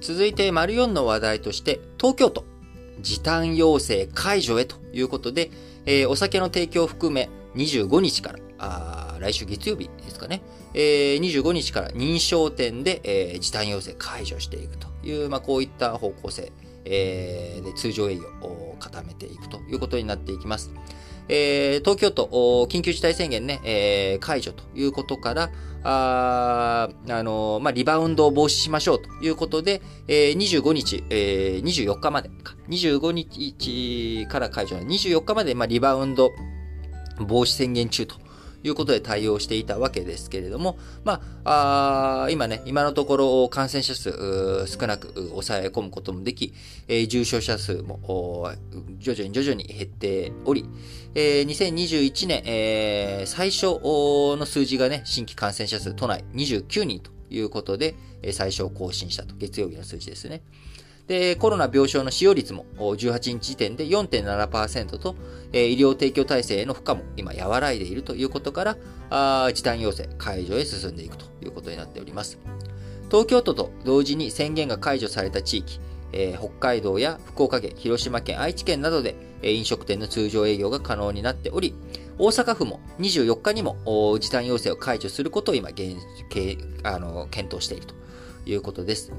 続いて、丸4の話題として、東京都、時短要請解除へということで、えー、お酒の提供を含め25日から、あ来週月曜日ですかね、えー、25日から認証店で、えー、時短要請解除していくという、まあ、こういった方向性、えー、で通常営業を固めていくということになっていきます。えー、東京都、緊急事態宣言ね、えー、解除ということから、ああのー、まあ、リバウンドを防止しましょうということで、えー、25日、えー、24日までか、25日から解除。24日まで、まあ、リバウンド防止宣言中と。ということで対応していたわけですけれども、まあ、あ今ね、今のところ感染者数少なく抑え込むこともでき、え、重症者数も徐々に徐々に減っており、え、2021年、えー、最初の数字がね、新規感染者数都内29人ということで、最初を更新したと。月曜日の数字ですね。で、コロナ病床の使用率も18日時点で4.7%と、えー、医療提供体制への負荷も今和らいでいるということから、あ時短要請解除へ進んでいくということになっております。東京都と同時に宣言が解除された地域、えー、北海道や福岡県、広島県、愛知県などで、え、飲食店の通常営業が可能になっており、大阪府も24日にも時短要請を解除することを今現あの検討しているということです。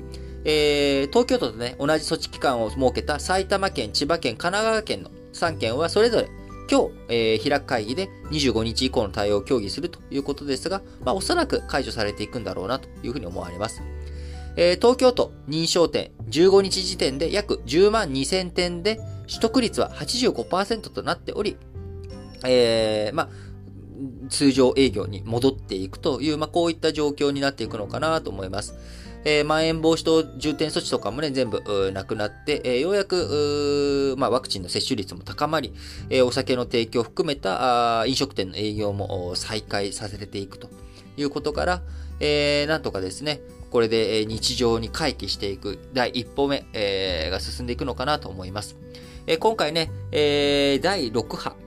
えー、東京都とね、同じ措置期間を設けた埼玉県、千葉県、神奈川県の3県はそれぞれ今日、えー、開く会議で25日以降の対応を協議するということですが、まあ、おそらく解除されていくんだろうなというふうに思われます。えー、東京都認証店15日時点で約10万2000店で取得率は85%となっており、えー、まあ、通常営業に戻っていくという、まあ、こういった状況になっていくのかなと思います。えー、まん延防止等重点措置とかもね、全部なくなって、えー、ようやく、まあ、ワクチンの接種率も高まり、えー、お酒の提供を含めたあ飲食店の営業も再開させていくということから、えー、なんとかですね、これで日常に回帰していく第一歩目、えー、が進んでいくのかなと思います。えー、今回ね、えー、第6波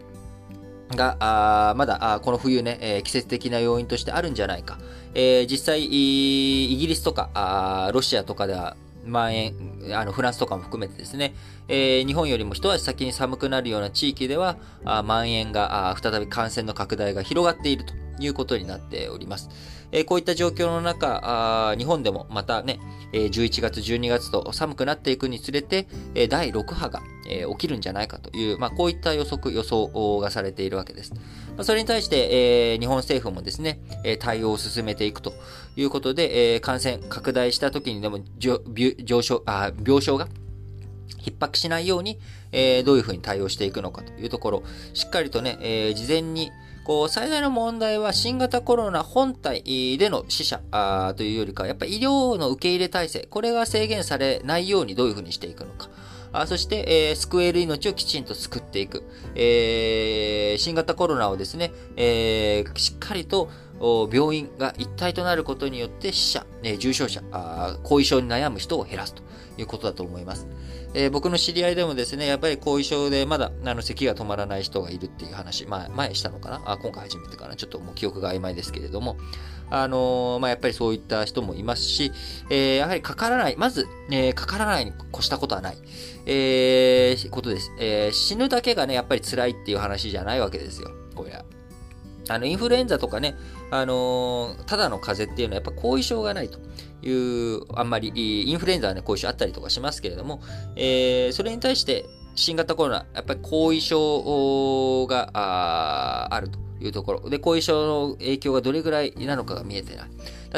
が、あまだあこの冬ね、えー、季節的な要因としてあるんじゃないか。えー、実際、イギリスとかあロシアとかでは、蔓延、あの、フランスとかも含めてですね、えー、日本よりも一足先に寒くなるような地域では、あ蔓延があ、再び感染の拡大が広がっているということになっております。えー、こういった状況の中、あ日本でもまたね、え、11月、12月と寒くなっていくにつれて、第6波が、えー、起きるんじゃないかという、まあ、こういった予測、予想がされているわけです。まあ、それに対して、えー、日本政府もですね、え、対応を進めていくということで、え、感染拡大した時にでも上昇あ病床が逼迫しないように、え、どういうふうに対応していくのかというところ、しっかりとね、え、事前に、こう、最大の問題は新型コロナ本体での死者というよりか、やっぱり医療の受け入れ体制、これが制限されないようにどういうふうにしていくのか。あそして、えー、救える命をきちんと救っていく。えー、新型コロナをですね、えー、しっかりと病院が一体となることによって死者、ね、重症者、後遺症に悩む人を減らすということだと思います。えー、僕の知り合いでもですね、やっぱり後遺症でまだあの咳が止まらない人がいるっていう話、まあ、前したのかな？あ今回初めてかな？ちょっともう記憶が曖昧ですけれども、あのー、まあ、やっぱりそういった人もいますし、えー、やはりかからない、まず、え、かからないに越したことはない、えー、ことです。え、死ぬだけがね、やっぱり辛いっていう話じゃないわけですよ、これは。あの、インフルエンザとかね、あのー、ただの風邪っていうのはやっぱ後遺症がないという、あんまり、インフルエンザはね、後遺症あったりとかしますけれども、えー、それに対して新型コロナ、やっぱり後遺症がああるというところ。で、後遺症の影響がどれぐらいなのかが見えてない。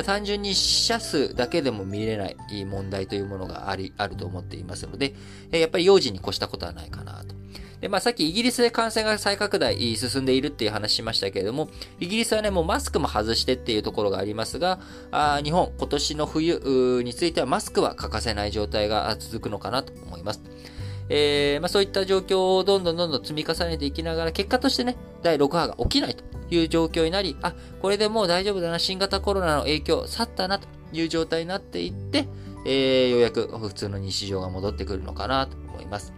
単純に死者数だけでも見れない問題というものがあり、あると思っていますので、やっぱり用心に越したことはないかなと。で、まあ、さっきイギリスで感染が再拡大進んでいるっていう話しましたけれども、イギリスはね、もうマスクも外してっていうところがありますが、あ日本、今年の冬についてはマスクは欠かせない状態が続くのかなと思います。えー、まあ、そういった状況をどんどんどんどん積み重ねていきながら、結果としてね、第6波が起きないという状況になり、あ、これでもう大丈夫だな、新型コロナの影響去ったなという状態になっていって、えー、ようやく普通の日常が戻ってくるのかなと思います。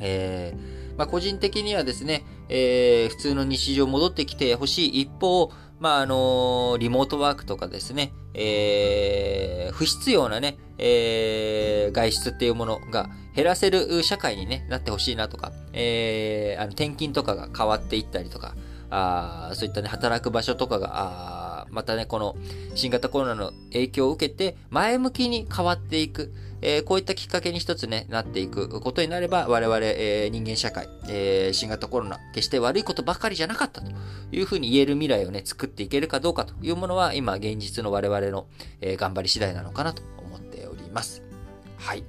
えーまあ、個人的にはですね、えー、普通の日常戻ってきてほしい一方、まあ、あのリモートワークとかですね、えー、不必要なね、えー、外出っていうものが減らせる社会に、ね、なってほしいなとか、えー、あの転勤とかが変わっていったりとか、あそういったね、働く場所とかが、またね、この新型コロナの影響を受けて前向きに変わっていく。えー、こういったきっかけに一つね、なっていくことになれば、我々、えー、人間社会、えー、新型コロナ、決して悪いことばかりじゃなかったというふうに言える未来をね、作っていけるかどうかというものは、今、現実の我々の、えー、頑張り次第なのかなと思っております。はい。